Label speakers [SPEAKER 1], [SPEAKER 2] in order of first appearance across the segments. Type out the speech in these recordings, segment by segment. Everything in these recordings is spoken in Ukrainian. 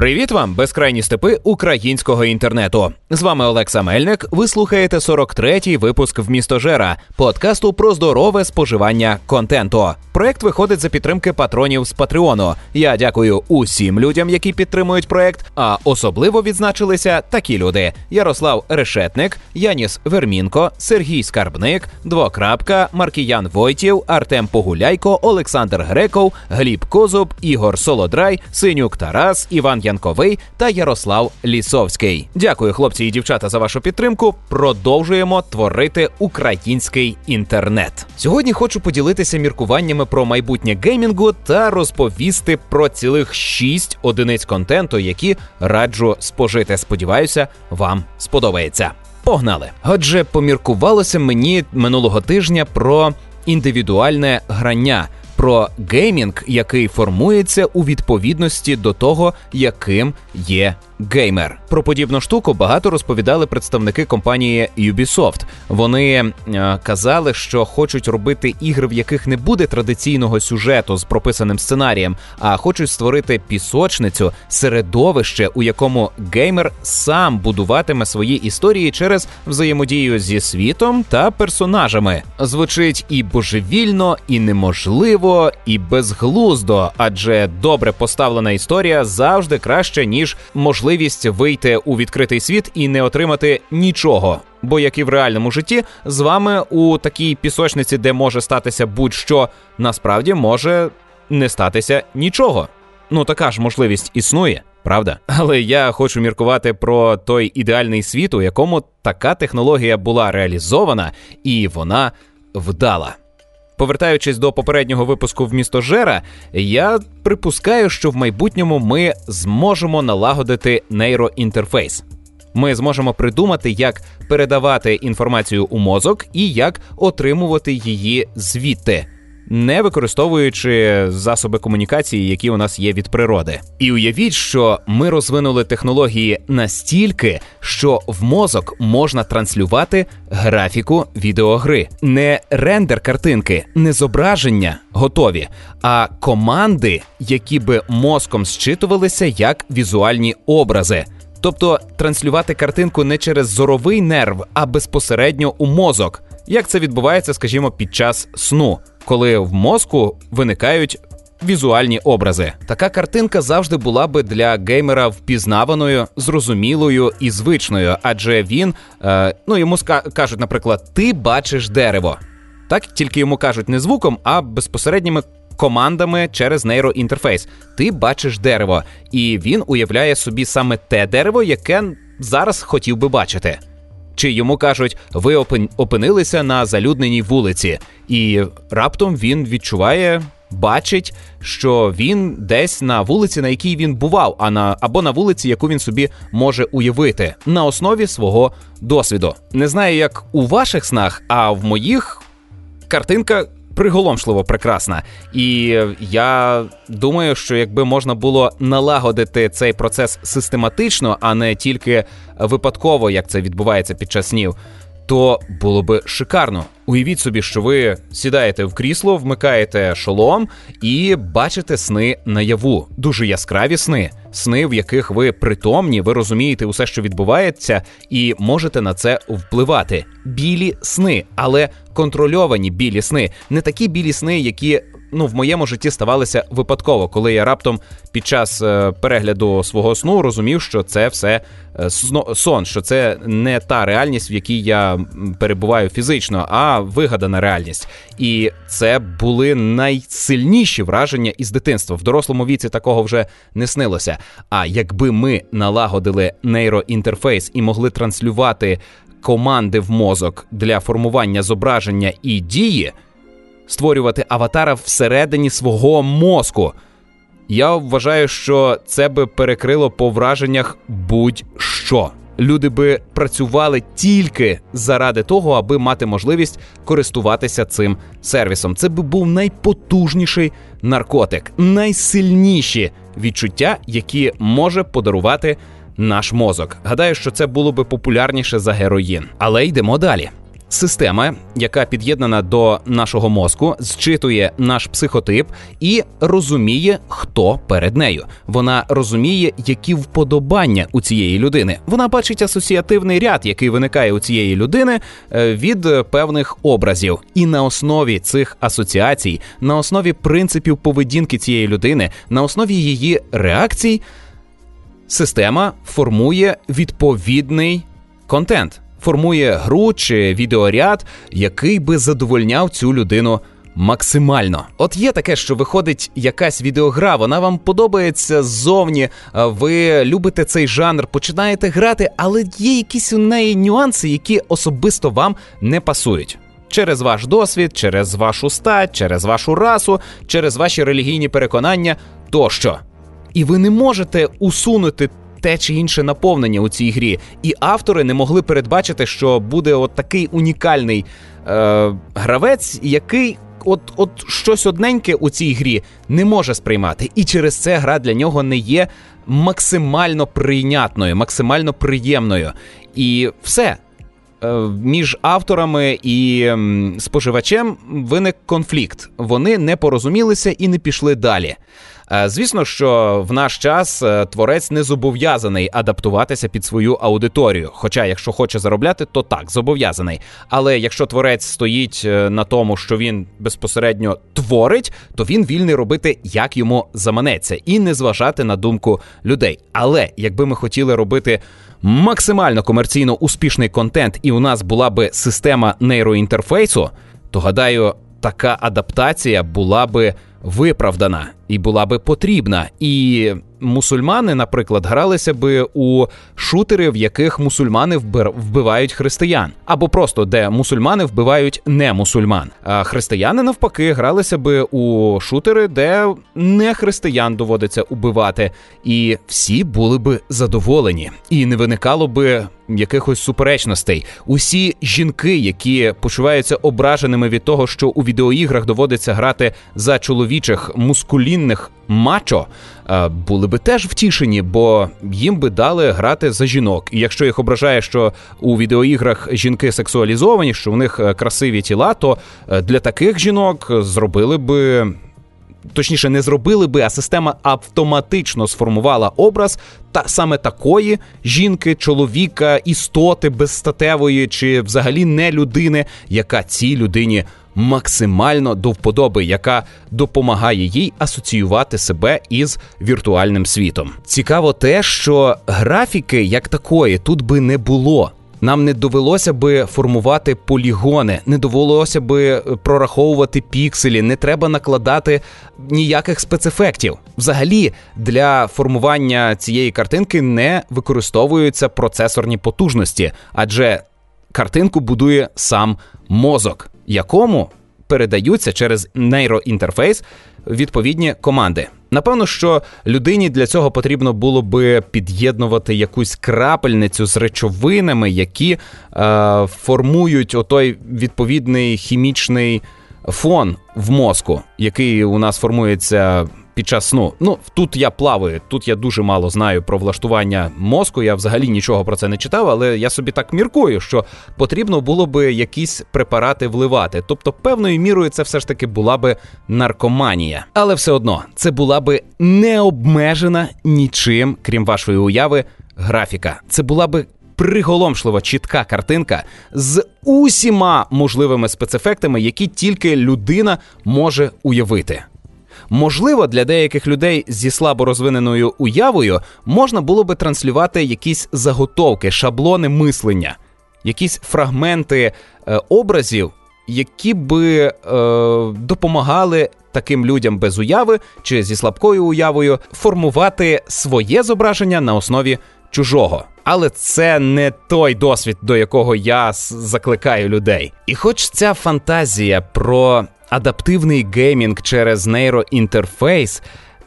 [SPEAKER 1] Привіт вам, безкрайні степи українського інтернету. З вами Олекса Мельник. Ви слухаєте 43-й випуск в місто Жера, подкасту про здорове споживання контенту. Проект виходить за підтримки патронів з Патреону. Я дякую усім людям, які підтримують проект. А особливо відзначилися такі люди: Ярослав Решетник, Яніс Вермінко, Сергій Скарбник, Двокрапка, Маркіян Войтів, Артем Погуляйко, Олександр Греков, Гліб Козуб, Ігор Солодрай, Синюк Тарас, Іван Янковий та Ярослав Лісовський. Дякую, хлопці і дівчата, за вашу підтримку. Продовжуємо творити український інтернет. Сьогодні хочу поділитися міркуваннями про майбутнє геймінгу та розповісти про цілих шість одиниць контенту, які раджу спожити. Сподіваюся, вам сподобається. Погнали! Отже, поміркувалося мені минулого тижня про індивідуальне грання про геймінг, який формується у відповідності до того, яким є геймер. Про подібну штуку багато розповідали представники компанії Ubisoft. Вони е, казали, що хочуть робити ігри, в яких не буде традиційного сюжету з прописаним сценарієм, а хочуть створити пісочницю, середовище, у якому геймер сам будуватиме свої історії через взаємодію зі світом та персонажами. Звучить і божевільно, і неможливо, і безглуздо, адже добре поставлена історія завжди краще ніж можливість вийти у відкритий світ і не отримати нічого. Бо як і в реальному житті, з вами у такій пісочниці, де може статися будь-що, насправді може не статися нічого. Ну така ж можливість існує, правда? Але я хочу міркувати про той ідеальний світ, у якому така технологія була реалізована, і вона вдала. Повертаючись до попереднього випуску в місто Жера, я припускаю, що в майбутньому ми зможемо налагодити нейроінтерфейс. Ми зможемо придумати, як передавати інформацію у мозок і як отримувати її звідти не використовуючи засоби комунікації, які у нас є від природи. І уявіть, що ми розвинули технології настільки, що в мозок можна транслювати графіку відеогри, не рендер картинки, не зображення готові, а команди, які би мозком зчитувалися як візуальні образи. Тобто транслювати картинку не через зоровий нерв, а безпосередньо у мозок, як це відбувається, скажімо, під час сну коли в мозку виникають. Візуальні образи. Така картинка завжди була би для геймера впізнаваною, зрозумілою і звичною, адже він, е, ну йому кажуть, наприклад, ти бачиш дерево. Так, тільки йому кажуть не звуком, а безпосередніми командами через нейроінтерфейс. Ти бачиш дерево, і він уявляє собі саме те дерево, яке зараз хотів би бачити чи йому кажуть, ви опинилися на залюдненій вулиці, і раптом він відчуває. Бачить, що він десь на вулиці, на якій він бував, а на або на вулиці, яку він собі може уявити на основі свого досвіду. Не знаю, як у ваших снах, а в моїх картинка приголомшливо прекрасна. І я думаю, що якби можна було налагодити цей процес систематично, а не тільки випадково, як це відбувається під час снів, то було би шикарно. Уявіть собі, що ви сідаєте в крісло, вмикаєте шолом і бачите сни наяву. Дуже яскраві сни, сни, в яких ви притомні, ви розумієте усе, що відбувається, і можете на це впливати. Білі сни, але контрольовані білі сни, не такі білі сни, які ну в моєму житті ставалися випадково, коли я раптом під час е, перегляду свого сну розумів, що це все е, сон, що це не та реальність, в якій я перебуваю фізично, а вигадана реальність. І це були найсильніші враження із дитинства. В дорослому віці такого вже не снилося. А якби ми налагодили нейроінтерфейс і могли транслювати команди в мозок для формування зображення і дії створювати аватара всередині свого мозку. Я вважаю, що це би перекрило по враженнях будь-що. Люди би працювали тільки заради того, аби мати можливість користуватися цим сервісом. Це би був найпотужніший наркотик, найсильніші відчуття, які може подарувати наш мозок. Гадаю, що це було би популярніше за героїн. Але йдемо далі. Система, яка під'єднана до нашого мозку, зчитує наш психотип і розуміє, хто перед нею. Вона розуміє, які вподобання у цієї людини. Вона бачить асоціативний ряд, який виникає у цієї людини е, від певних образів. І на основі цих асоціацій, на основі принципів поведінки цієї людини, на основі її реакцій, система формує відповідний контент формує гру чи відеоряд, який би задовольняв цю людину. Максимально, от є таке, що виходить якась відеогра, вона вам подобається ззовні. Ви любите цей жанр, починаєте грати, але є якісь у неї нюанси, які особисто вам не пасують. Через ваш досвід, через вашу стать, через вашу расу, через ваші релігійні переконання тощо. І ви не можете усунути те чи інше наповнення у цій грі. І автори не могли передбачити, що буде от такий унікальний е, гравець, який. От от щось одненьке у цій грі не може сприймати, і через це гра для нього не є максимально прийнятною, максимально приємною. І все. Е, між авторами і споживачем виник конфлікт. Вони не порозумілися і не пішли далі. Е, звісно, що в наш час е, творець не зобов'язаний адаптуватися під свою аудиторію. Хоча, якщо хоче заробляти, то так зобов'язаний. Але якщо творець стоїть е, на тому, що він безпосередньо творить, то він вільний робити, як йому заманеться, і не зважати на думку людей. Але якби ми хотіли робити. Максимально комерційно успішний контент, і у нас була би система нейроінтерфейсу, то гадаю, така адаптація була би виправдана і була би потрібна. І мусульмани, наприклад, гралися би у шутери, в яких мусульмани вбивають християн, або просто де мусульмани вбивають не мусульман. А християни навпаки гралися би у шутери, де не християн доводиться убивати, і всі були би задоволені, і не виникало би. Якихось суперечностей, усі жінки, які почуваються ображеними від того, що у відеоіграх доводиться грати за чоловічих мускулінних мачо, е, були би теж втішені, бо їм би дали грати за жінок. І якщо їх ображає, що у відеоіграх жінки сексуалізовані, що у них е, красиві тіла, то е, для таких жінок зробили би. Точніше, не зробили би, а система автоматично сформувала образ та саме такої жінки, чоловіка, істоти безстатевої чи взагалі не людини, яка цій людині максимально до вподоби, яка допомагає їй асоціювати себе із віртуальним світом. Цікаво те, що графіки як такої тут би не було. Нам не довелося би формувати полігони, не довелося би прораховувати пікселі, не треба накладати ніяких спецефектів. Взагалі, для формування цієї картинки не використовуються процесорні потужності, адже картинку будує сам мозок якому передаються через нейроінтерфейс відповідні команди. Напевно, що людині для цього потрібно було би під'єднувати якусь крапельницю з речовинами, які е, формують отой відповідний хімічний фон в мозку, який у нас формується під час сну. Ну тут я плаваю, тут я дуже мало знаю про влаштування мозку. Я взагалі нічого про це не читав, але я собі так міркую, що потрібно було би якісь препарати вливати. Тобто, певною мірою це все ж таки була би наркоманія. Але все одно це була би не обмежена нічим, крім вашої уяви, графіка. Це була би. Приголомшлива чітка картинка з усіма можливими спецефектами, які тільки людина може уявити. Можливо, для деяких людей зі слабо розвиненою уявою можна було би транслювати якісь заготовки, шаблони мислення, якісь фрагменти е, образів, які би е, допомагали таким людям без уяви чи зі слабкою уявою формувати своє зображення на основі чужого. Але це не той досвід, до якого я закликаю людей. І хоч ця фантазія про адаптивний геймінг через нейроінтерфейс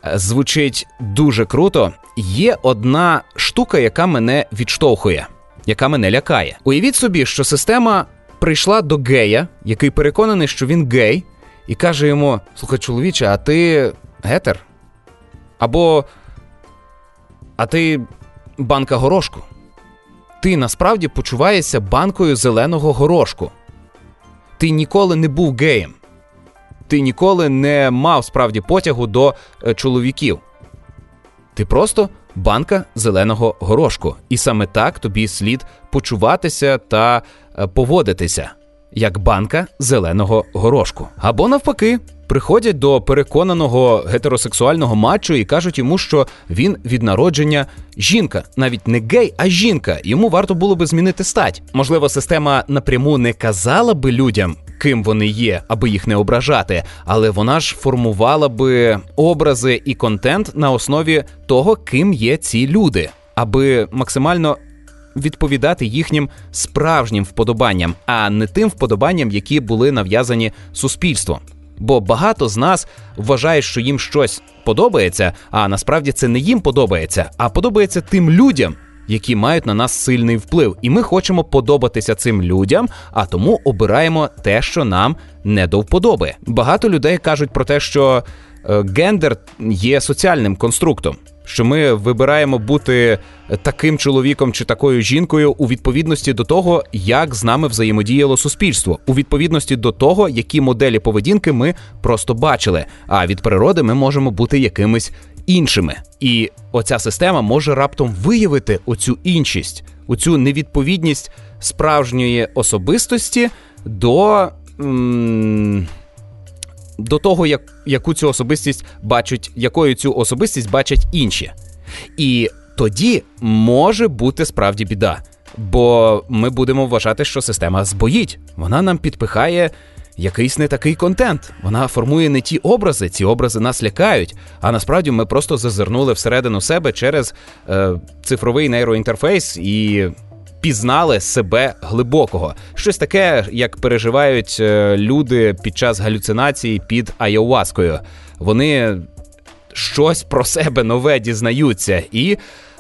[SPEAKER 1] е, звучить дуже круто. Є одна штука, яка мене відштовхує, яка мене лякає. Уявіть собі, що система прийшла до гея, який переконаний, що він гей, і каже йому: Слухай, чоловіче, а ти гетер? Або а ти банка горошку. Ти насправді почуваєшся банкою зеленого горошку. ти ніколи не був геєм. Ти ніколи не мав справді потягу до е, чоловіків. Ти просто банка зеленого горошку. І саме так тобі слід почуватися та е, поводитися, як банка зеленого горошку. Або навпаки, приходять до переконаного гетеросексуального матчу і кажуть йому, що він від народження жінка, навіть не гей, а жінка. Йому варто було би змінити стать. Можливо, система напряму не казала би людям. Ким вони є, аби їх не ображати, але вона ж формувала би образи і контент на основі того, ким є ці люди, аби максимально відповідати їхнім справжнім вподобанням, а не тим вподобанням, які були нав'язані суспільством. Бо багато з нас вважають, що їм щось подобається, а насправді це не їм подобається, а подобається тим людям, які мають на нас сильний вплив. І ми хочемо подобатися цим людям, а тому обираємо те, що нам не до вподоби. Багато людей кажуть про те, що е, гендер є соціальним конструктом що ми вибираємо бути таким чоловіком чи такою жінкою у відповідності до того, як з нами взаємодіяло суспільство, у відповідності до того, які моделі поведінки ми просто бачили. А від природи ми можемо бути якимись іншими. І оця система може раптом виявити оцю іншість, оцю невідповідність справжньої особистості до. М- до того, як, яку цю особистість бачать, якою цю особистість бачать інші. І тоді може бути справді біда. Бо ми будемо вважати, що система збоїть. Вона нам підпихає якийсь не такий контент. Вона формує не ті образи, ці образи нас лякають. А насправді ми просто зазирнули всередину себе через е, цифровий нейроінтерфейс і пізнали себе глибокого. Щось таке, як переживають е, люди під час галюцинації під Айоваскою. Вони щось про себе нове дізнаються і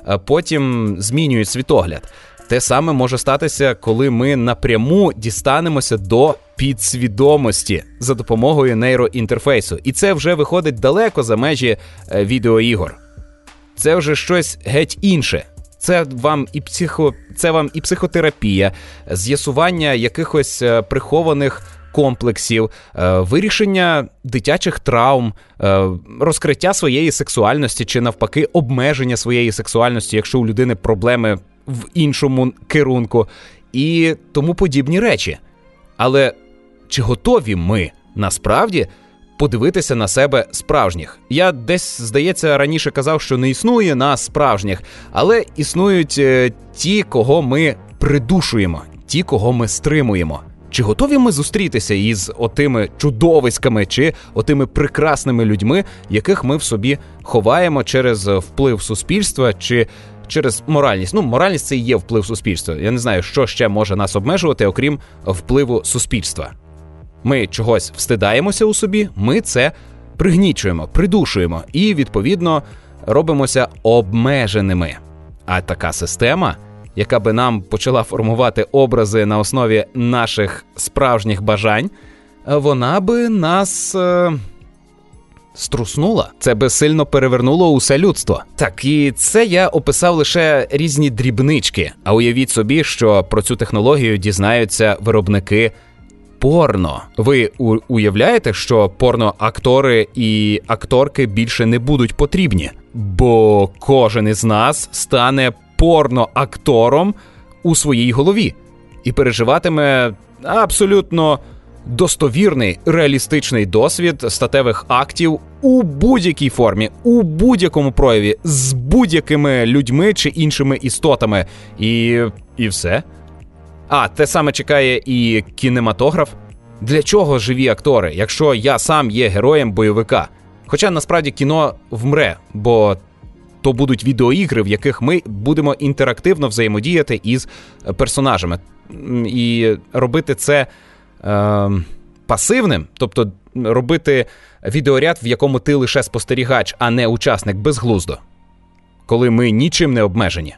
[SPEAKER 1] е, потім змінюють світогляд. Те саме може статися, коли ми напряму дістанемося до підсвідомості за допомогою нейроінтерфейсу. І це вже виходить далеко за межі е, відеоігор. Це вже щось геть інше. Це вам і психо, це вам і психотерапія, з'ясування якихось е, прихованих комплексів, е, вирішення дитячих травм, розкриття своєї сексуальності чи навпаки обмеження своєї сексуальності, якщо у людини проблеми в іншому керунку, і тому подібні речі. Але чи готові ми насправді? подивитися на себе справжніх. Я десь, здається, раніше казав, що не існує нас справжніх, але існують е, ті, кого ми придушуємо, ті, кого ми стримуємо. Чи готові ми зустрітися із отими чудовиськами чи отими прекрасними людьми, яких ми в собі ховаємо через вплив суспільства чи через моральність? Ну, моральність це і є вплив суспільства. Я не знаю, що ще може нас обмежувати, окрім впливу суспільства ми чогось встидаємося у собі, ми це пригнічуємо, придушуємо і, відповідно, робимося обмеженими. А така система, яка би нам почала формувати образи на основі наших справжніх бажань, вона би нас. Струснула, це би сильно перевернуло усе людство. Так і це я описав лише різні дрібнички. А уявіть собі, що про цю технологію дізнаються виробники порно. Ви уявляєте, що порноактори і акторки більше не будуть потрібні, бо кожен із нас стане порноактором у своїй голові і переживатиме абсолютно достовірний реалістичний досвід статевих актів у будь-якій формі, у будь-якому прояві, з будь-якими людьми чи іншими істотами, і, і все. А, те саме чекає і кінематограф. Для чого живі актори, якщо я сам є героєм бойовика? Хоча насправді кіно вмре, бо то будуть відеоігри, в яких ми будемо інтерактивно взаємодіяти із персонажами. І робити це пасивним, тобто робити відеоряд, в якому ти лише спостерігач, а не учасник безглуздо, коли ми нічим не обмежені.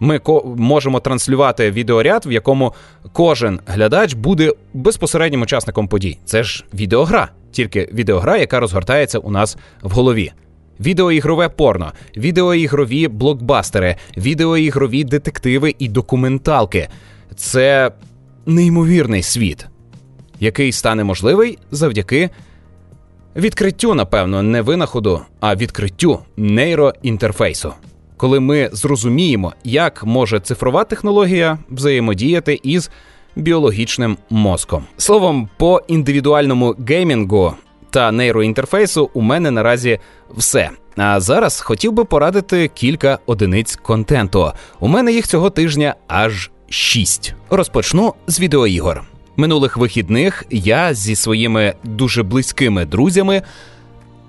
[SPEAKER 1] Ми можемо транслювати відеоряд, в якому кожен глядач буде безпосереднім учасником подій. Це ж відеогра, тільки відеогра, яка розгортається у нас в голові. Відеоігрове порно, відеоігрові блокбастери, відеоігрові детективи і документалки. Це неймовірний світ. який стане можливий завдяки відкриттю, напевно, не винаходу, а відкриттю нейроінтерфейсу. Коли ми зрозуміємо, як може цифрова технологія взаємодіяти із біологічним мозком. Словом, по індивідуальному геймінгу та нейроінтерфейсу у мене наразі все. А зараз хотів би порадити кілька одиниць контенту. У мене їх цього тижня аж шість. Розпочну з відеоігор. Минулих вихідних я зі своїми дуже близькими друзями.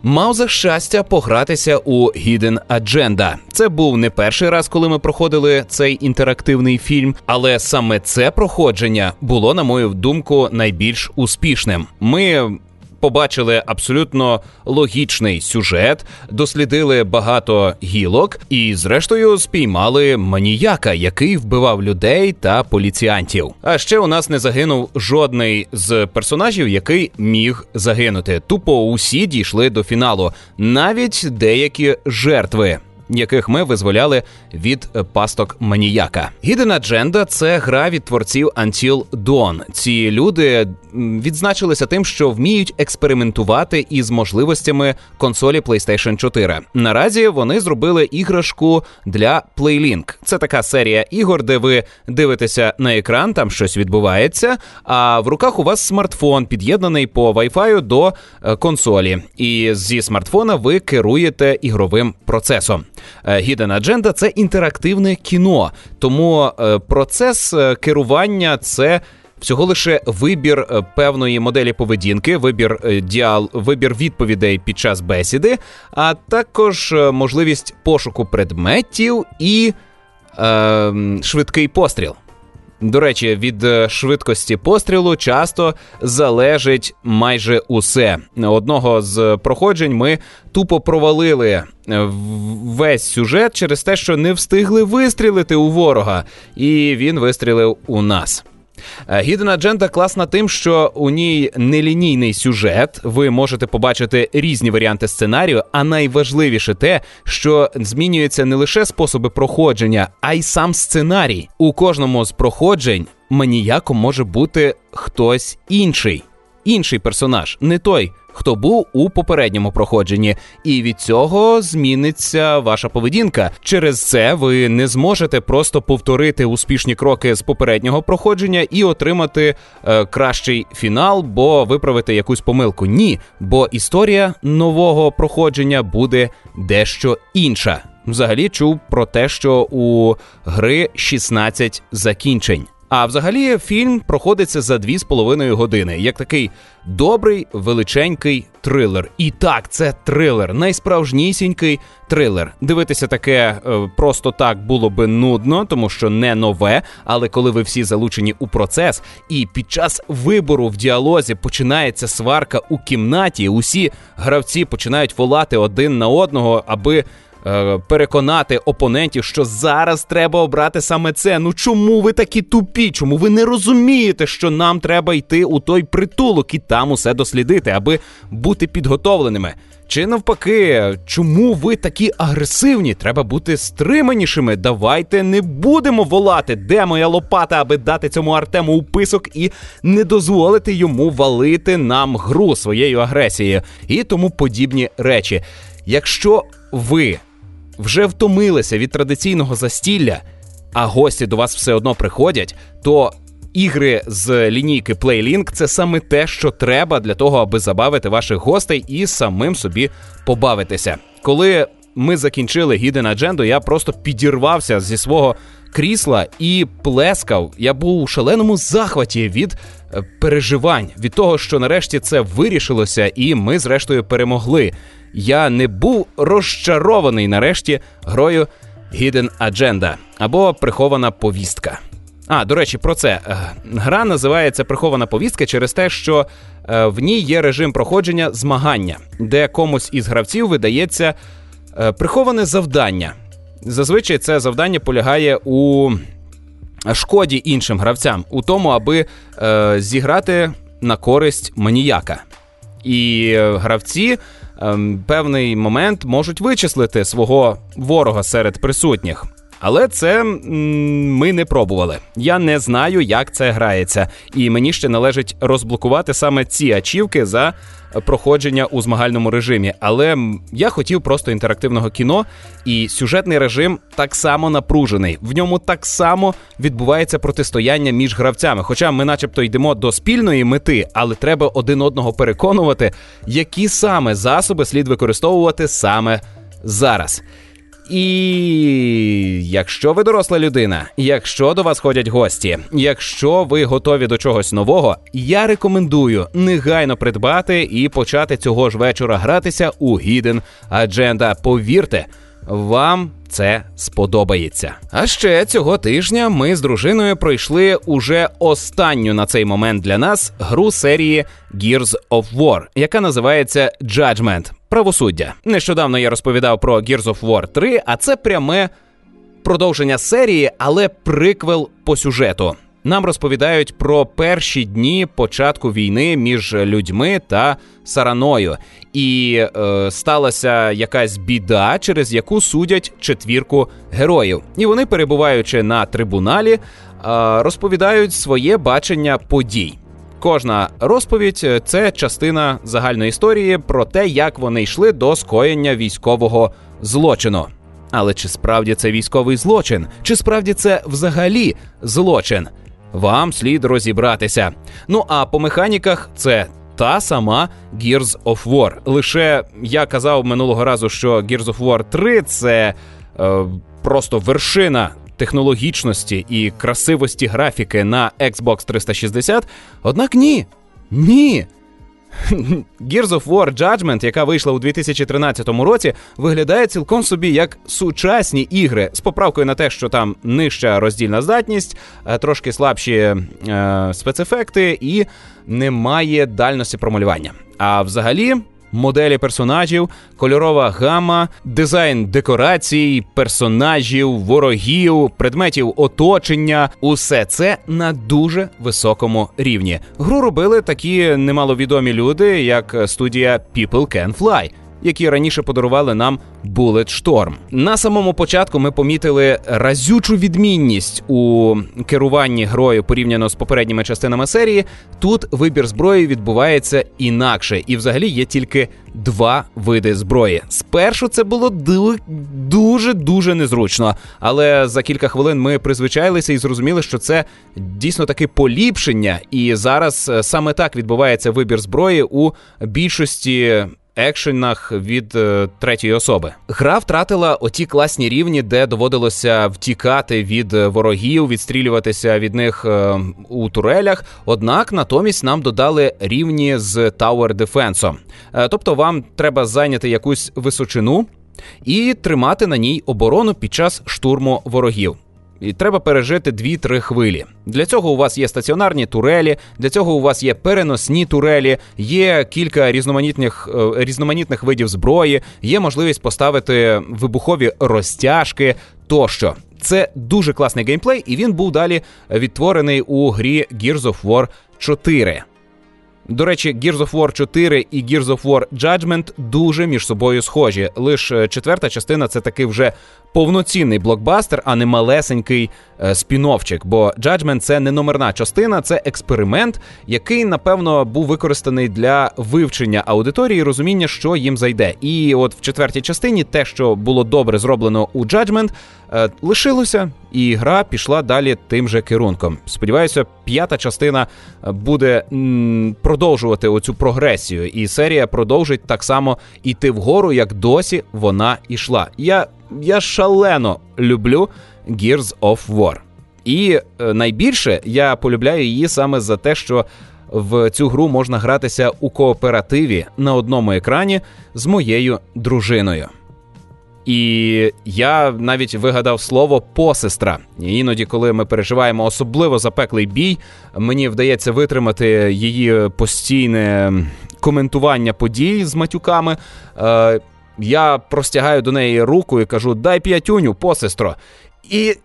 [SPEAKER 1] Мав за щастя погратися у Hidden Agenda. Це був не перший раз, коли ми проходили цей інтерактивний фільм, але саме це проходження було, на мою думку, найбільш успішним. Ми побачили абсолютно логічний сюжет, дослідили багато гілок і, зрештою, спіймали маніяка, який вбивав людей та поліціантів. А ще у нас не загинув жодний з персонажів, який міг загинути. Тупо усі дійшли до фіналу, навіть деякі жертви яких ми визволяли від пасток маніяка. Hidden Agenda – це гра від творців Until Dawn. Ці люди відзначилися тим, що вміють експериментувати із можливостями консолі PlayStation 4. Наразі вони зробили іграшку для PlayLink. Це така серія ігор, де ви дивитеся на екран, там щось відбувається. А в руках у вас смартфон під'єднаний по Wi-Fi до е, консолі, і зі смартфона ви керуєте ігровим процесом. Е, Hidden Agenda – це інтерактивне кіно, тому е, процес е, керування це. Всього лише вибір певної моделі поведінки, вибір діал, вибір відповідей під час бесіди, а також можливість пошуку предметів і е, швидкий постріл. До речі, від е, швидкості пострілу часто залежить майже усе. Одного з проходжень ми тупо провалили е, весь сюжет через те, що не встигли вистрілити у ворога, і він вистрілив у нас. Е, Hidden Agenda класна тим, що у ній нелінійний сюжет. Ви можете побачити різні варіанти сценарію, а найважливіше те, що змінюються не лише способи проходження, а й сам сценарій. У кожному з проходжень маніяком може бути хтось інший, інший персонаж, не той, хто був у попередньому проходженні, і від цього зміниться ваша поведінка. Через це ви не зможете просто повторити успішні кроки з попереднього проходження і отримати е, кращий фінал, бо виправити якусь помилку. Ні, бо історія нового проходження буде дещо інша. Взагалі чув про те, що у гри 16 закінчень. А взагалі фільм проходиться за дві з половиною години, як такий добрий величенький трилер. І так, це трилер, найсправжнісінький трилер. Дивитися таке е, просто так було би нудно, тому що не нове. Але коли ви всі залучені у процес, і під час вибору в діалозі починається сварка у кімнаті, усі гравці починають волати один на одного, аби. Е, переконати опонентів, що зараз треба обрати саме це. Ну чому ви такі тупі? Чому ви не розумієте, що нам треба йти у той притулок і там усе дослідити, аби бути підготовленими? Чи навпаки, чому ви такі агресивні? Треба бути стриманішими. Давайте не будемо волати, де моя лопата, аби дати цьому Артему уписок і не дозволити йому валити нам гру своєю агресією і тому подібні речі. Якщо ви вже втомилися від традиційного застілля, а гості до вас все одно приходять, то ігри з лінійки PlayLink – це саме те, що треба для того, аби забавити ваших гостей і самим собі побавитися. Коли ми закінчили Hidden Agenda, я просто підірвався зі свого крісла і плескав. Я був у шаленому захваті від е, переживань, від того, що нарешті це вирішилося, і ми, зрештою, перемогли я не був розчарований нарешті грою Hidden Agenda або прихована повістка. А, до речі, про це е, гра називається Прихована повістка через те, що е, в ній є режим проходження змагання, де комусь із гравців видається е, приховане завдання. Зазвичай це завдання полягає у шкоді іншим гравцям, у тому, аби зіграти на користь маніяка. І гравці ем, певний момент можуть вичислити свого ворога серед присутніх. Але це ми не пробували. Я не знаю, як це грається, і мені ще належить розблокувати саме ці ачівки за проходження у змагальному режимі. Але я хотів просто інтерактивного кіно, і сюжетний режим так само напружений. В ньому так само відбувається протистояння між гравцями. Хоча ми, начебто, йдемо до спільної мети, але треба один одного переконувати, які саме засоби слід використовувати саме зараз. І якщо ви доросла людина, якщо до вас ходять гості, якщо ви готові до чогось нового, я рекомендую негайно придбати і почати цього ж вечора гратися у Hidden Agenda. Повірте, вам це сподобається. А ще цього тижня ми з дружиною пройшли уже останню на цей момент для нас гру серії Gears of War, яка називається Judgment правосуддя. Нещодавно я розповідав про Gears of War 3, а це пряме продовження серії, але приквел по сюжету. Нам розповідають про перші дні початку війни між людьми та сараною, і е, сталася якась біда, через яку судять четвірку героїв. І вони, перебуваючи на трибуналі, е, розповідають своє бачення подій. Кожна розповідь це частина загальної історії про те, як вони йшли до скоєння військового злочину. Але чи справді це військовий злочин? Чи справді це взагалі злочин? Вам слід розібратися. Ну а по механіках це та сама Gears of War. Лише я казав минулого разу, що Gears of War 3 це е, просто вершина технологічності і красивості графіки на Xbox 360. Однак ні. Ні. Gears of War Judgment, яка вийшла у 2013 році, виглядає цілком собі як сучасні ігри з поправкою на те, що там нижча роздільна здатність, е, трошки слабші е, спецефекти і немає дальності промалювання. А взагалі моделі персонажів, кольорова гама, дизайн декорацій, персонажів, ворогів, предметів оточення усе це на дуже високому рівні. Гру робили такі немаловідомі люди, як студія People Can Fly які раніше подарували нам Bulletstorm. На самому початку ми помітили разючу відмінність у керуванні грою порівняно з попередніми частинами серії. Тут вибір зброї відбувається інакше, і взагалі є тільки два види зброї. Спершу це було дуже дуже незручно, але за кілька хвилин ми призвичайлися і зрозуміли, що це дійсно таки поліпшення, і зараз е, саме так відбувається вибір зброї у більшості екшенах від е, третьої особи. Гра втратила оті класні рівні, де доводилося втікати від е, ворогів, відстрілюватися від них е, у турелях. Однак натомість нам додали рівні з Tower Defense. Е, тобто вам треба зайняти якусь височину і тримати на ній оборону під час штурму ворогів. І треба пережити 2-3 хвилі. Для цього у вас є стаціонарні турелі, для цього у вас є переносні турелі, є кілька різноманітних е, різноманітних видів зброї, є можливість поставити вибухові розтяжки тощо. Це дуже класний геймплей, і він був далі відтворений у грі Gears of War 4. До речі, Gears of War 4 і Gears of War Judgment дуже між собою схожі. Лише четверта частина це таки вже повноцінний блокбастер, а не малесенький е, спіновчик. Бо Judgment – це не номерна частина, це експеримент, який напевно був використаний для вивчення аудиторії, розуміння, що їм зайде. І от в четвертій частині те, що було добре зроблено у Judgment, е, лишилося, і гра пішла далі тим же керунком. Сподіваюся, п'ята частина е, буде продовжувати оцю прогресію, і серія продовжить так само іти вгору, як досі вона ішла. Я я шалено люблю Gears of War. І е, найбільше я полюбляю її саме за те, що в цю гру можна гратися у кооперативі на одному екрані з моєю дружиною. І я навіть вигадав слово посестра. Іноді, коли ми переживаємо особливо запеклий бій, мені вдається витримати її постійне коментування подій з матюками. Е, я простягаю до неї руку і кажу: дай п'ятюню, посестро. І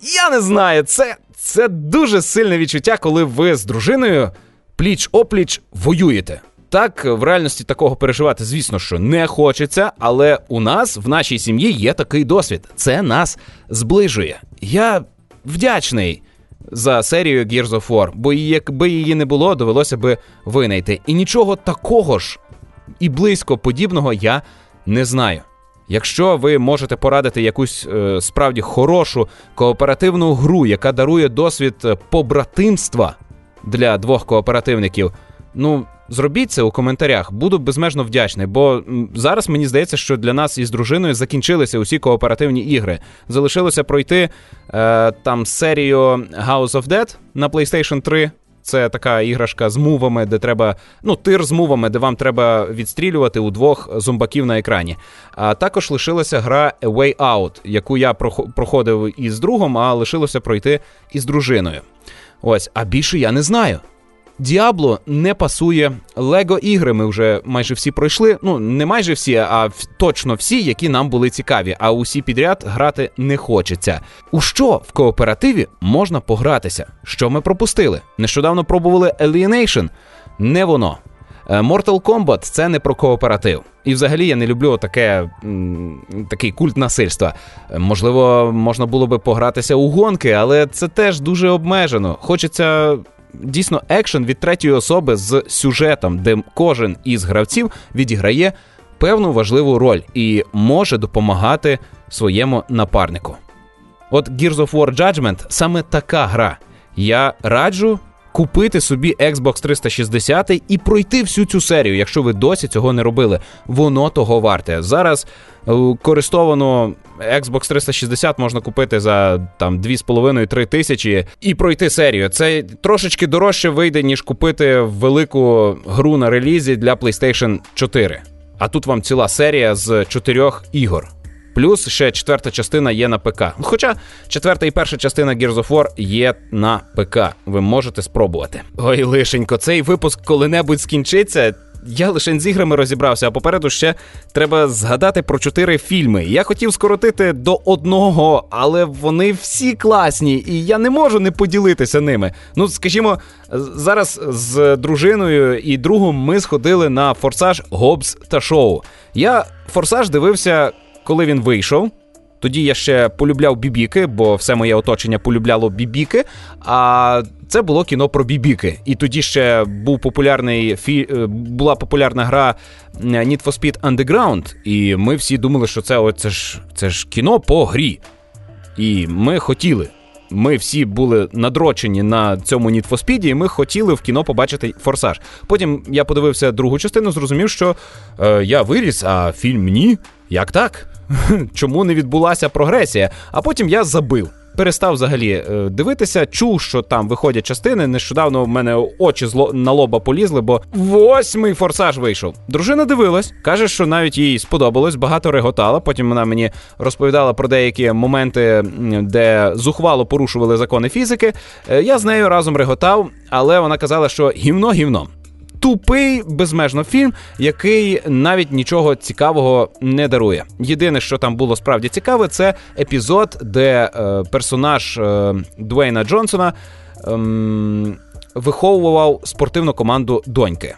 [SPEAKER 1] я не знаю, це, це дуже сильне відчуття, коли ви з дружиною пліч опліч воюєте. Так, в реальності такого переживати, звісно, що не хочеться, але у нас в нашій сім'ї є такий досвід. Це нас зближує. Я вдячний за серію Gears of War, бо якби її не було, довелося би винайти. І нічого такого ж і близько подібного я не знаю. Якщо ви можете порадити якусь е, справді хорошу кооперативну гру, яка дарує досвід побратимства для двох кооперативників, ну зробіть це у коментарях. Буду безмежно вдячний, бо зараз мені здається, що для нас із дружиною закінчилися усі кооперативні ігри. Залишилося пройти е, там серію House of Dead на PlayStation 3. Це така іграшка з мувами, де треба, ну, тир з мувами, де вам треба відстрілювати у двох зомбаків на екрані. А також лишилася гра A Way Out, яку я проходив із другом, а лишилося пройти із дружиною. Ось, а більше я не знаю. Діабло не пасує. Лего ігри ми вже майже всі пройшли. Ну, не майже всі, а точно всі, які нам були цікаві. А усі підряд грати не хочеться. У що в кооперативі можна погратися? Що ми пропустили? Нещодавно пробували Alienation. Не воно. Е, Mortal Kombat це не про кооператив. І взагалі я не люблю таке, такий культ насильства. Е, можливо, можна було би погратися у гонки, але це теж дуже обмежено. Хочеться дійсно екшен від третьої особи з сюжетом, де кожен із гравців відіграє певну важливу роль і може допомагати своєму напарнику. От Gears of War Judgment саме така гра. Я раджу купити собі Xbox 360 і пройти всю цю серію, якщо ви досі цього не робили. Воно того варте. Зараз е, користовану Xbox 360 можна купити за там 2,5-3 тисячі і пройти серію. Це трошечки дорожче вийде, ніж купити велику гру на релізі для PlayStation 4. А тут вам ціла серія з чотирьох ігор. Плюс ще четверта частина є на ПК. Хоча четверта і перша частина Gears of War є на ПК. Ви можете спробувати. Ой, лишенько, цей випуск коли-небудь скінчиться. Я лише з іграми розібрався, а попереду ще треба згадати про чотири фільми. Я хотів скоротити до одного, але вони всі класні, і я не можу не поділитися ними. Ну, скажімо, зараз з дружиною і другом ми сходили на форсаж Гобс та Шоу. Я форсаж дивився коли він вийшов. Тоді я ще полюбляв бібіки, бо все моє оточення полюбляло бібіки. А це було кіно про бібіки. І тоді ще був популярний фі... Е, була популярна гра Need for Speed Underground, і ми всі думали, що це о, це ж це ж кіно по грі. І ми хотіли. Ми всі були надрочені на цьому Need for Speed, і ми хотіли в кіно побачити форсаж. Потім я подивився другу частину, зрозумів, що е, я виріс, а фільм ні. Як так? Чому не відбулася прогресія? А потім я забив. Перестав взагалі е, дивитися, чув, що там виходять частини. Нещодавно в мене очі зло на лоба полізли, бо восьмий форсаж вийшов. Дружина дивилась, каже, що навіть їй сподобалось, багато реготала. Потім вона мені розповідала про деякі моменти, де зухвало порушували закони фізики. Е, я з нею разом реготав, але вона казала, що гівно гівно тупий безмежно фільм, який навіть нічого цікавого не дарує. Єдине, що там було справді цікаве, це епізод, де е, персонаж е, Дуейна Джонсона е, виховував спортивну команду доньки.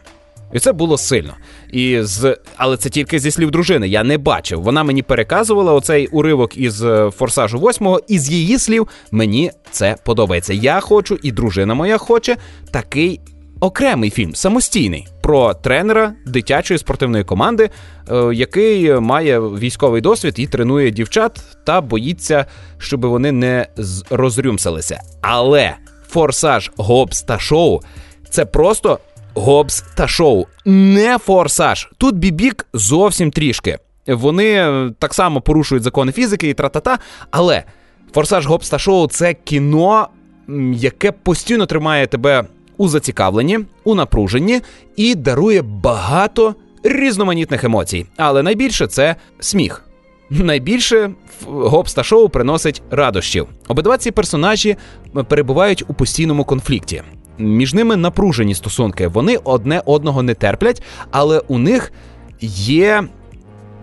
[SPEAKER 1] І це було сильно. І з... Але це тільки зі слів дружини. Я не бачив. Вона мені переказувала оцей уривок із е, форсажу восьмого, і з її слів мені це подобається. Я хочу, і дружина моя хоче такий окремий фільм, самостійний, про тренера дитячої спортивної команди, е, який має військовий досвід і тренує дівчат та боїться, щоб вони не розрюмсалися. Але форсаж Гобс та шоу це просто Гобс та шоу, не форсаж. Тут бібік зовсім трішки. Вони е, так само порушують закони фізики і тра-та-та, але форсаж Гобс та шоу це кіно, яке постійно тримає тебе у зацікавленні, у напруженні і дарує багато різноманітних емоцій. Але найбільше це сміх. Найбільше гопста шоу приносить радощів. Обидва ці персонажі перебувають у постійному конфлікті. Між ними напружені стосунки. Вони одне одного не терплять, але у них є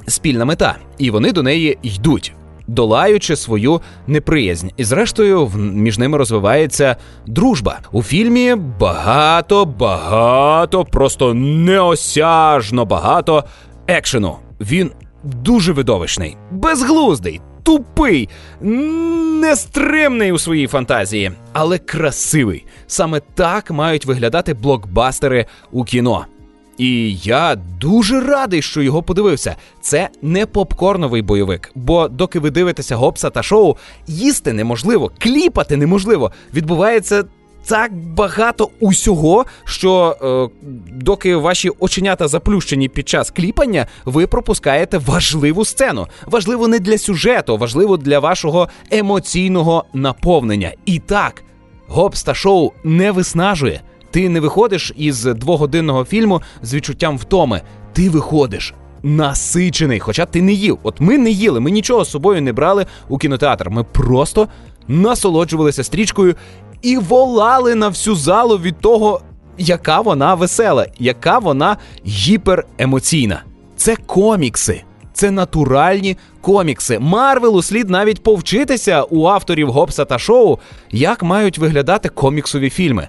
[SPEAKER 1] спільна мета, і вони до неї йдуть. Долаючи свою неприязнь. І зрештою, між ними розвивається дружба. У фільмі багато, багато, просто неосяжно багато екшену. Він дуже видовищний, безглуздий, тупий, нестримний у своїй фантазії, але красивий. Саме так мають виглядати блокбастери у кіно. І я дуже радий, що його подивився. Це не попкорновий бойовик. Бо доки ви дивитеся гопса та шоу, їсти неможливо, кліпати неможливо. Відбувається так багато усього, що е, доки ваші оченята заплющені під час кліпання, ви пропускаєте важливу сцену. Важливо не для сюжету, важливо для вашого емоційного наповнення. І так, гопста шоу не виснажує. Ти не виходиш із двогодинного фільму з відчуттям втоми. Ти виходиш насичений, хоча ти не їв. От ми не їли, ми нічого з собою не брали у кінотеатр. Ми просто насолоджувалися стрічкою і волали на всю залу від того, яка вона весела, яка вона гіперемоційна. Це комікси. Це натуральні комікси. Марвелу слід навіть повчитися у авторів Гопса та шоу, як мають виглядати коміксові фільми.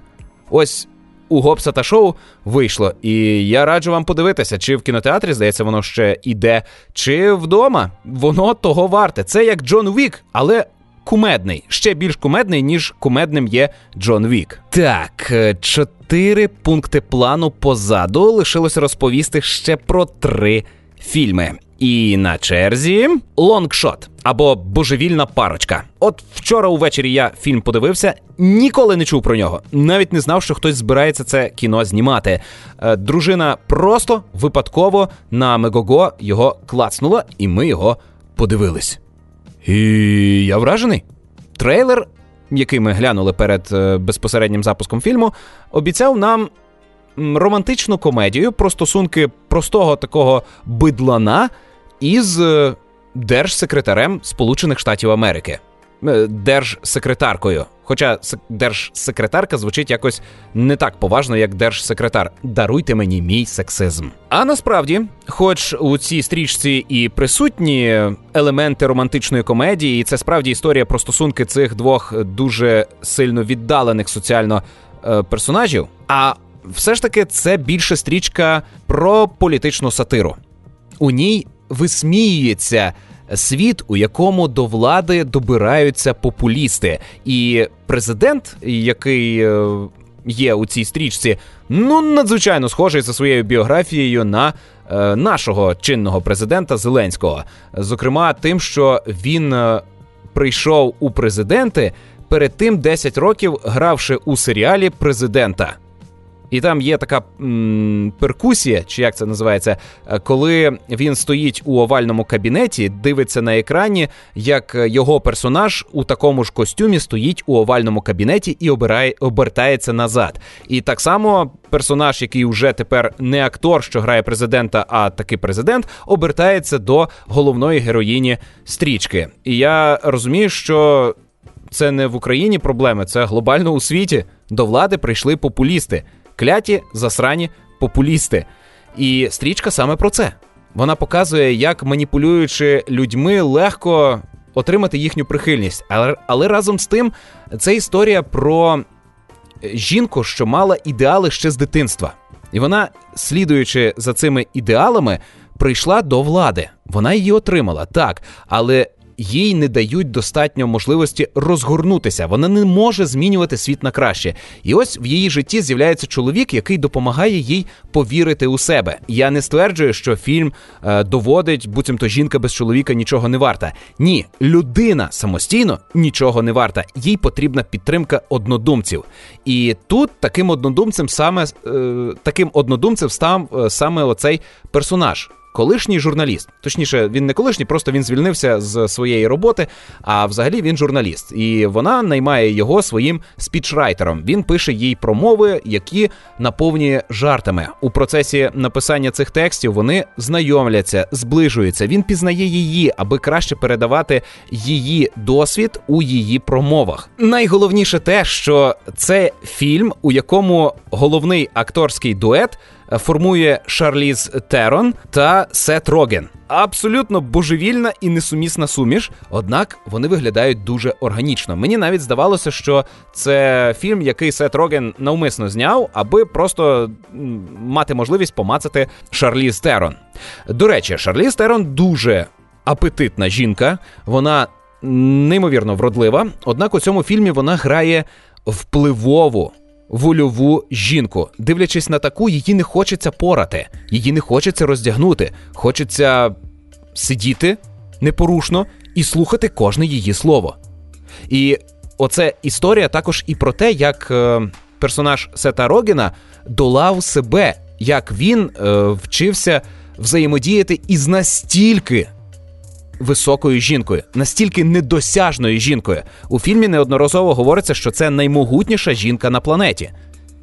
[SPEAKER 1] Ось у Гопса та шоу вийшло. І я раджу вам подивитися, чи в кінотеатрі, здається, воно ще іде, чи вдома. Воно того варте. Це як Джон Вік, але. Кумедний, ще більш кумедний, ніж кумедним є Джон Вік. Так, е, чотири пункти плану позаду лишилося розповісти ще про три фільми. І на черзі Long Shot або божевільна парочка. От вчора увечері я фільм подивився, ніколи не чув про нього. Навіть не знав, що хтось збирається це кіно знімати. Е, дружина просто випадково на Мегого його клацнула, і ми його подивились. І я вражений. Трейлер, який ми глянули перед е, безпосереднім запуском фільму, обіцяв нам романтичну комедію про стосунки простого такого бидлана із е, держсекретарем Сполучених Штатів Америки, е, держсекретаркою. Хоча держсекретарка звучить якось не так поважно, як держсекретар. Даруйте мені мій сексизм. А насправді, хоч у цій стрічці і присутні елементи романтичної комедії, і це справді історія про стосунки цих двох дуже сильно віддалених соціально е, персонажів. А все ж таки це більше стрічка про політичну сатиру. У ній висміюється світ, у якому до влади добираються популісти, і президент, який е, є у цій стрічці, ну надзвичайно схожий за своєю біографією на е, нашого чинного президента Зеленського, зокрема, тим, що він е, прийшов у президенти. Перед тим 10 років гравши у серіалі президента. І там є така м, перкусія, чи як це називається, е, коли він стоїть у овальному кабінеті, дивиться на екрані, як його персонаж у такому ж костюмі стоїть у овальному кабінеті і обирає, обертається назад. І так само персонаж, який вже тепер не актор, що грає президента, а таки президент, обертається до головної героїні стрічки. І я розумію, що. Це не в Україні проблеми, це глобально у світі. До влади прийшли популісти кляті засрані популісти. І стрічка саме про це. Вона показує, як маніпулюючи людьми легко отримати їхню прихильність. Але, але разом з тим, це історія про жінку, що мала ідеали ще з дитинства. І вона, слідуючи за цими ідеалами, прийшла до влади. Вона її отримала, так, але їй не дають достатньо можливості розгорнутися. Вона не може змінювати світ на краще. І ось в її житті з'являється чоловік, який допомагає їй повірити у себе. Я не стверджую, що фільм е, доводить, буцімто жінка без чоловіка нічого не варта. Ні, людина самостійно нічого не варта. Їй потрібна підтримка однодумців. І тут таким однодумцем саме е, таким однодумцем став е, саме оцей персонаж колишній журналіст. Точніше, він не колишній, просто він звільнився з своєї роботи. А взагалі він журналіст, і вона наймає його своїм спічрайтером. Він пише їй промови, які наповнює жартами. У процесі написання цих текстів вони знайомляться, зближуються. Він пізнає її, аби краще передавати її досвід у її промовах. Найголовніше те, що це фільм, у якому головний акторський дует формує Шарліз Терон та Сет Роген. абсолютно божевільна і несумісна суміш, однак вони виглядають дуже органічно. Мені навіть здавалося, що це фільм, який Сет Роген навмисно зняв, аби просто мати можливість помацати Шарлі Стерон. До речі, Шарлі Стерон дуже апетитна жінка. Вона неймовірно вродлива. Однак у цьому фільмі вона грає впливову. Вольову жінку, дивлячись на таку, її не хочеться порати, її не хочеться роздягнути. Хочеться сидіти непорушно і слухати кожне її слово. І оце історія також і про те, як е, персонаж Сета Рогіна долав себе, як він е, вчився взаємодіяти із настільки високою жінкою, настільки недосяжною жінкою. У фільмі неодноразово говориться, що це наймогутніша жінка на планеті.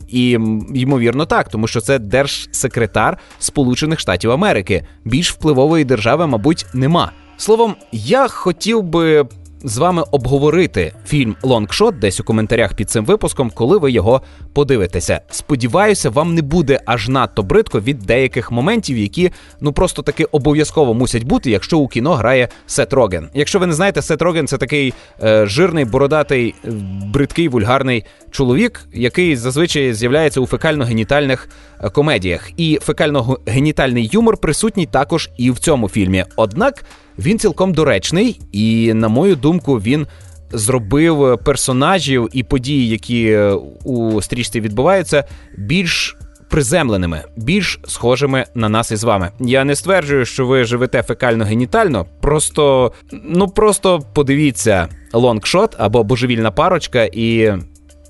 [SPEAKER 1] І ймовірно так, тому що це держсекретар Сполучених Штатів Америки. Більш впливової держави, мабуть, нема. Словом, я хотів би з вами обговорити фільм Лонгшот десь у коментарях під цим випуском, коли ви його подивитеся. Сподіваюся, вам не буде аж надто бридко від деяких моментів, які ну просто таки обов'язково мусять бути, якщо у кіно грає Сет Роген. Якщо ви не знаєте, Сет Роген це такий е, жирний, бородатий, е, бридкий, вульгарний чоловік, який зазвичай з'являється у фекально-генітальних е, комедіях. І фекально-генітальний юмор присутній також і в цьому фільмі. Однак він цілком доречний, і, на мою думку, він зробив персонажів і події, які е, у стрічці відбуваються, більш приземленими, більш схожими на нас із вами. Я не стверджую, що ви живете фекально-генітально. Просто ну просто подивіться Long Shot або божевільна парочка, і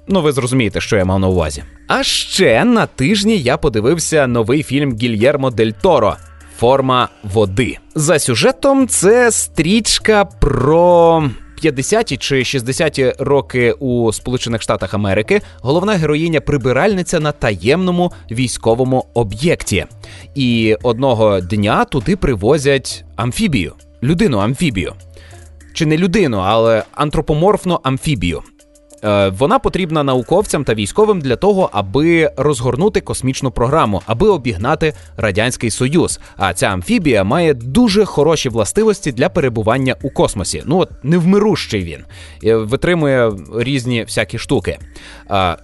[SPEAKER 1] ну ви зрозумієте, що я мав на увазі. А ще на тижні я подивився новий фільм Гільєрмо Дель Торо форма води. За сюжетом це стрічка про. 50-ті чи 60-ті роки у Сполучених Штатах Америки головна героїня прибиральниця на таємному військовому об'єкті. І одного дня туди привозять амфібію, людину амфібію. Чи не людину, але антропоморфну амфібію. Е, вона потрібна науковцям та військовим для того, аби розгорнути космічну програму, аби обігнати радянський союз. А ця амфібія має дуже хороші властивості для перебування у космосі. Ну от невмирущий він е, витримує різні всякі штуки.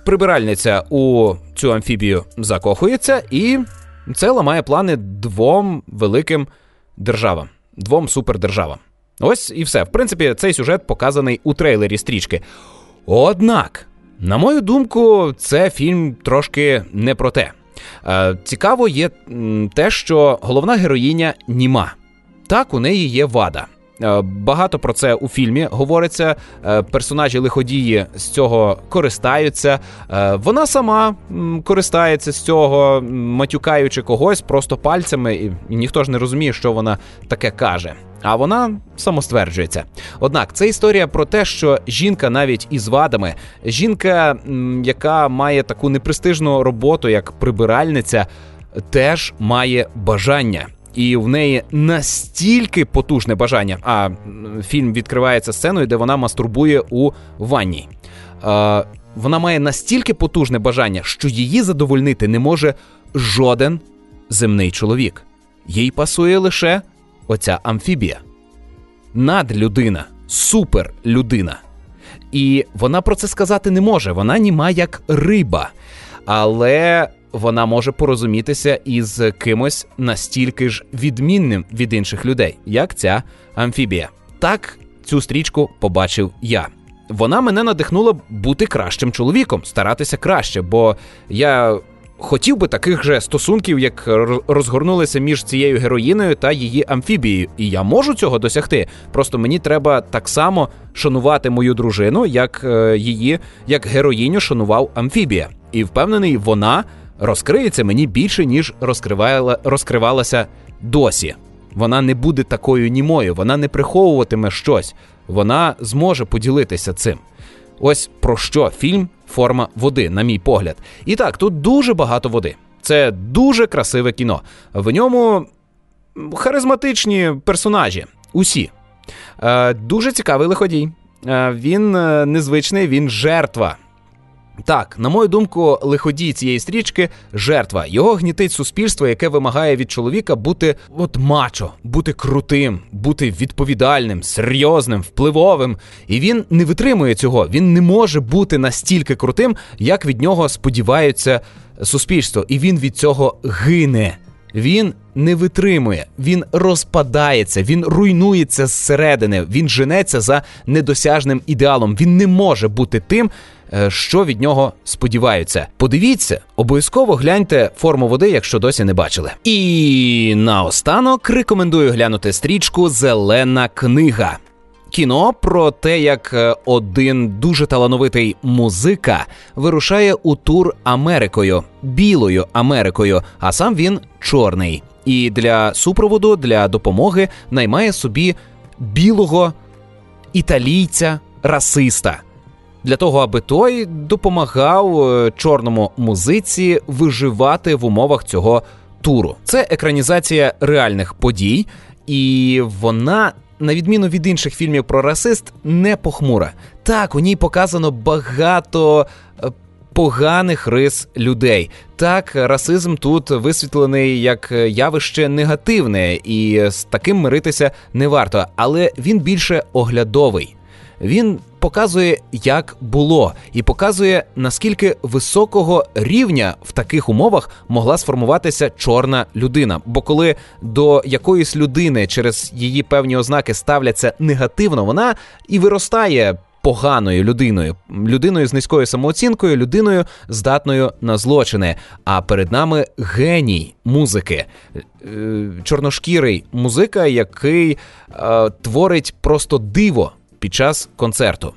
[SPEAKER 1] Прибиральниця у цю амфібію закохується, і це ламає плани двом великим державам, двом супердержавам. Ось і все. В принципі, цей сюжет показаний у трейлері стрічки. Однак, на мою думку, це фільм трошки не про те. Е, цікаво є те, що головна героїня німа. Так, у неї є вада. Е, багато про це у фільмі говориться. Е, персонажі лиходії з цього користаються. Вона сама користається з цього, матюкаючи когось просто пальцями, і ніхто ж не розуміє, що вона таке каже а вона самостверджується. Однак це історія про те, що жінка навіть із вадами, жінка, яка має таку непрестижну роботу, як прибиральниця, теж має бажання. І в неї настільки потужне бажання. А фільм відкривається сценою, де вона мастурбує у ванні. Е, вона має настільки потужне бажання, що її задовольнити не може жоден земний чоловік. Їй пасує лише оця амфібія. Надлюдина, суперлюдина. І вона про це сказати не може. Вона німа як риба. Але вона може порозумітися із кимось настільки ж відмінним від інших людей, як ця амфібія. Так цю стрічку побачив я. Вона мене надихнула бути кращим чоловіком, старатися краще, бо я хотів би таких же стосунків, як розгорнулися між цією героїною та її амфібією. І я можу цього досягти. Просто мені треба так само шанувати мою дружину, як е, її, як героїню шанував амфібія. І впевнений, вона розкриється мені більше, ніж розкривала, розкривалася досі. Вона не буде такою німою, вона не приховуватиме щось, вона зможе поділитися цим. Ось про що фільм форма води, на мій погляд. І так, тут дуже багато води. Це дуже красиве кіно. В ньому харизматичні персонажі. Усі. Е, Дуже цікавий лиходій. Е, Він е, незвичний, він жертва. Так, на мою думку, лиходій цієї стрічки жертва. Його гнітить суспільство, яке вимагає від чоловіка бути от мачо, бути крутим, бути відповідальним, серйозним, впливовим. І він не витримує цього. Він не може бути настільки крутим, як від нього сподіваються суспільство. І він від цього гине. Він не витримує, він розпадається, він руйнується зсередини, він женеться за недосяжним ідеалом. Він не може бути тим, що від нього сподіваються. Подивіться, обов'язково гляньте форму води, якщо досі не бачили. І наостанок рекомендую глянути стрічку Зелена книга. Кіно про те, як е, один дуже талановитий музика вирушає у тур Америкою, білою Америкою, а сам він чорний. І для супроводу, для допомоги наймає собі білого італійця расиста. Для того, аби той допомагав е, чорному музиці виживати в умовах цього туру. Це екранізація реальних подій, і вона на відміну від інших фільмів про расист, не похмура. Так, у ній показано багато. Е, поганих рис людей. Так, расизм тут висвітлений як явище негативне, і з таким миритися не варто, але він більше оглядовий. Він показує, як було, і показує, наскільки високого рівня в таких умовах могла сформуватися чорна людина. Бо коли до якоїсь людини через її певні ознаки ставляться негативно, вона і виростає. Поганою людиною, людиною з низькою самооцінкою, людиною здатною на злочини. А перед нами геній музики, е, чорношкірий музика, який е, творить просто диво під час концерту.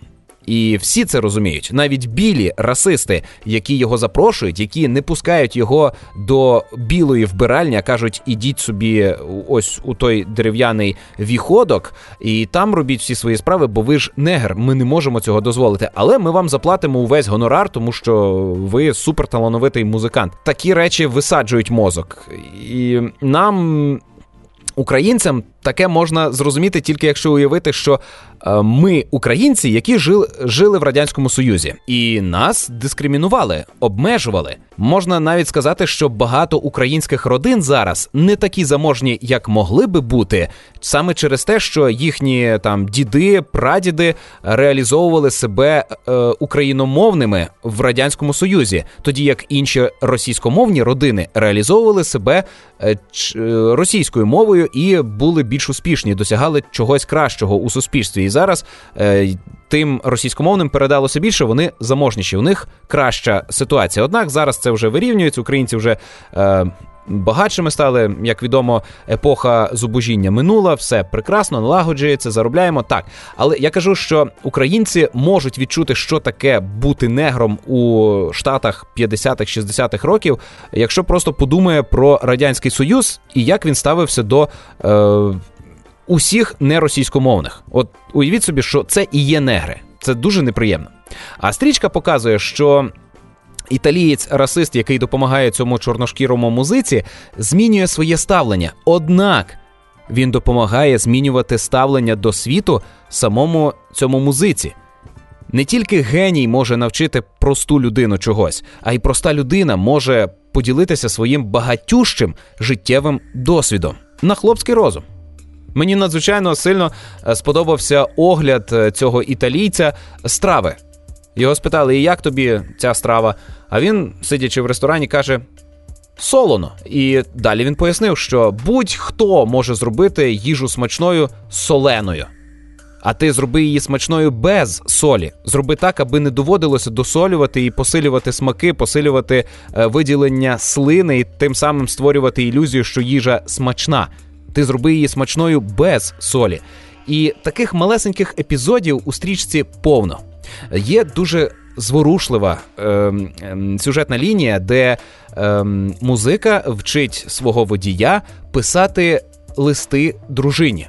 [SPEAKER 1] І всі це розуміють, навіть білі расисти, які його запрошують, які не пускають його до білої вбиральні, а кажуть, ідіть собі ось у той дерев'яний віходок, і там робіть всі свої справи, бо ви ж негр, ми не можемо цього дозволити. Але ми вам заплатимо увесь гонорар, тому що ви суперталановитий музикант. Такі речі висаджують мозок, і нам. Українцям таке можна зрозуміти тільки якщо уявити, що Е, ми українці, які жили, жили в радянському союзі, і нас дискримінували, обмежували. Можна навіть сказати, що багато українських родин зараз не такі заможні, як могли би бути, саме через те, що їхні там діди, прадіди реалізовували себе е, україномовними в радянському союзі, тоді як інші російськомовні родини реалізовували себе е, ч, е, російською мовою і були більш успішні, досягали чогось кращого у суспільстві. І зараз е, тим російськомовним передалося більше, вони заможніші. У них краща ситуація. Однак зараз це вже вирівнюється. Українці вже. Е, Багатшими стали, як відомо, епоха зубожіння минула, все прекрасно, налагоджується, заробляємо так. Але я кажу, що українці можуть відчути, що таке бути негром у штатах 50-х, 60-х років, якщо просто подумає про радянський союз і як він ставився до е, усіх неросійськомовних. От уявіть собі, що це і є негри. Це дуже неприємно. А стрічка показує, що. Італієць расист, який допомагає цьому чорношкірому музиці, змінює своє ставлення. Однак він допомагає змінювати ставлення до світу самому цьому музиці. Не тільки геній може навчити просту людину чогось, а й проста людина може поділитися своїм багатющим життєвим досвідом на хлопський розум. Мені надзвичайно сильно е, сподобався огляд е, цього італійця страви. Його спитали, і як тобі ця страва? А він, сидячи в ресторані, каже: солоно. І далі він пояснив, що будь-хто може зробити їжу смачною соленою. А ти зроби її смачною без солі. Зроби так, аби не доводилося досолювати і посилювати смаки, посилювати е, виділення слини і тим самим створювати ілюзію, що їжа смачна ти зроби її смачною без солі. І таких малесеньких епізодів у стрічці повно. Є дуже зворушлива е, е, сюжетна лінія, де е, музика вчить свого водія писати листи дружині.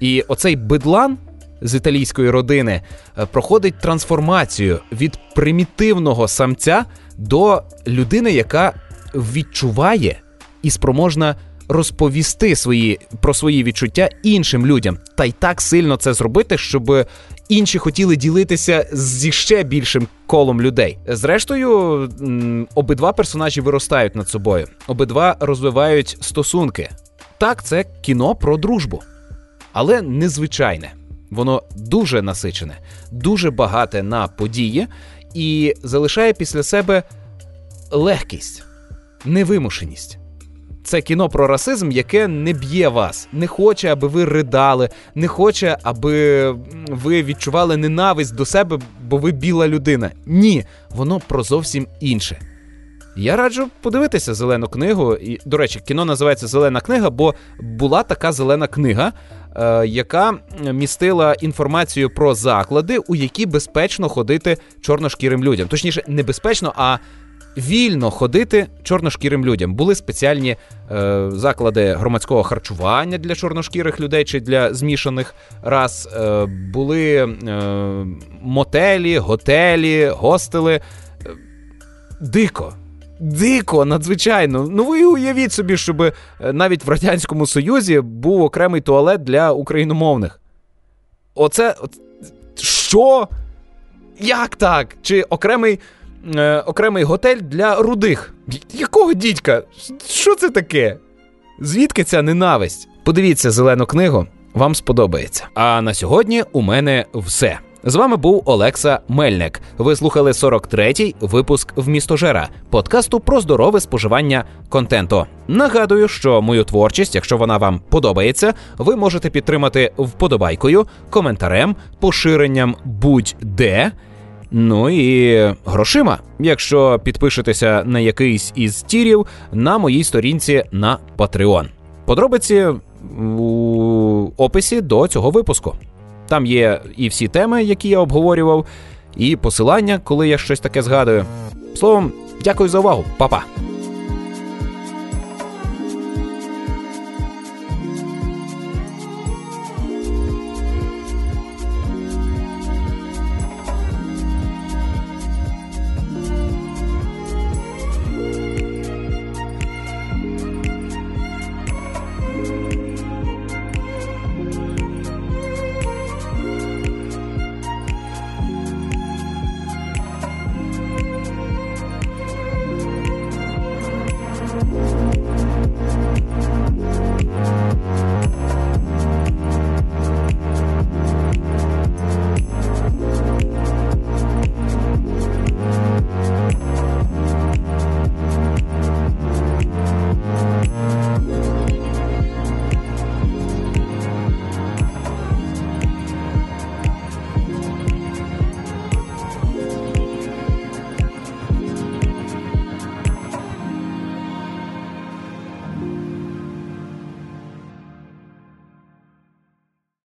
[SPEAKER 1] І оцей бидлан з італійської родини е, проходить трансформацію від примітивного самця до людини, яка відчуває і спроможна розповісти свої про свої відчуття іншим людям, та й так сильно це зробити, щоб інші хотіли ділитися зі ще більшим колом людей. Зрештою, обидва персонажі виростають над собою, обидва розвивають стосунки. Так, це кіно про дружбу, але незвичайне. Воно дуже насичене, дуже багате на події і залишає після себе легкість, невимушеність. Це кіно про расизм, яке не б'є вас, не хоче, аби ви ридали, не хоче, аби ви відчували ненависть до себе, бо ви біла людина. Ні, воно про зовсім інше. Я раджу подивитися зелену книгу. І, До речі, кіно називається Зелена книга, бо була така зелена книга, е, яка містила інформацію про заклади, у які безпечно ходити чорношкірим людям. Точніше, не безпечно, а вільно ходити чорношкірим людям. Були спеціальні е, заклади громадського харчування для чорношкірих людей чи для змішаних рас. Е, були е, мотелі, готелі, гостели. Е, дико. Дико, надзвичайно. Ну ви уявіть собі, щоб е, навіть в Радянському Союзі був окремий туалет для україномовних. Оце. Що? Як так? Чи окремий е, окремий готель для рудих. Якого дідька? Що це таке? Звідки ця ненависть? Подивіться зелену книгу, вам сподобається. А на сьогодні у мене все. З вами був Олекса Мельник. Ви слухали 43-й випуск «Вмістожера» подкасту про здорове споживання контенту. Нагадую, що мою творчість, якщо вона вам подобається, ви можете підтримати вподобайкою, коментарем, поширенням будь-де. Ну і грошима, якщо підпишетеся на якийсь із тірів на моїй сторінці на Patreon. Подробиці у описі до цього випуску. Там є і всі теми, які я обговорював, і посилання, коли я щось таке згадую. Словом, дякую за увагу, Па-па!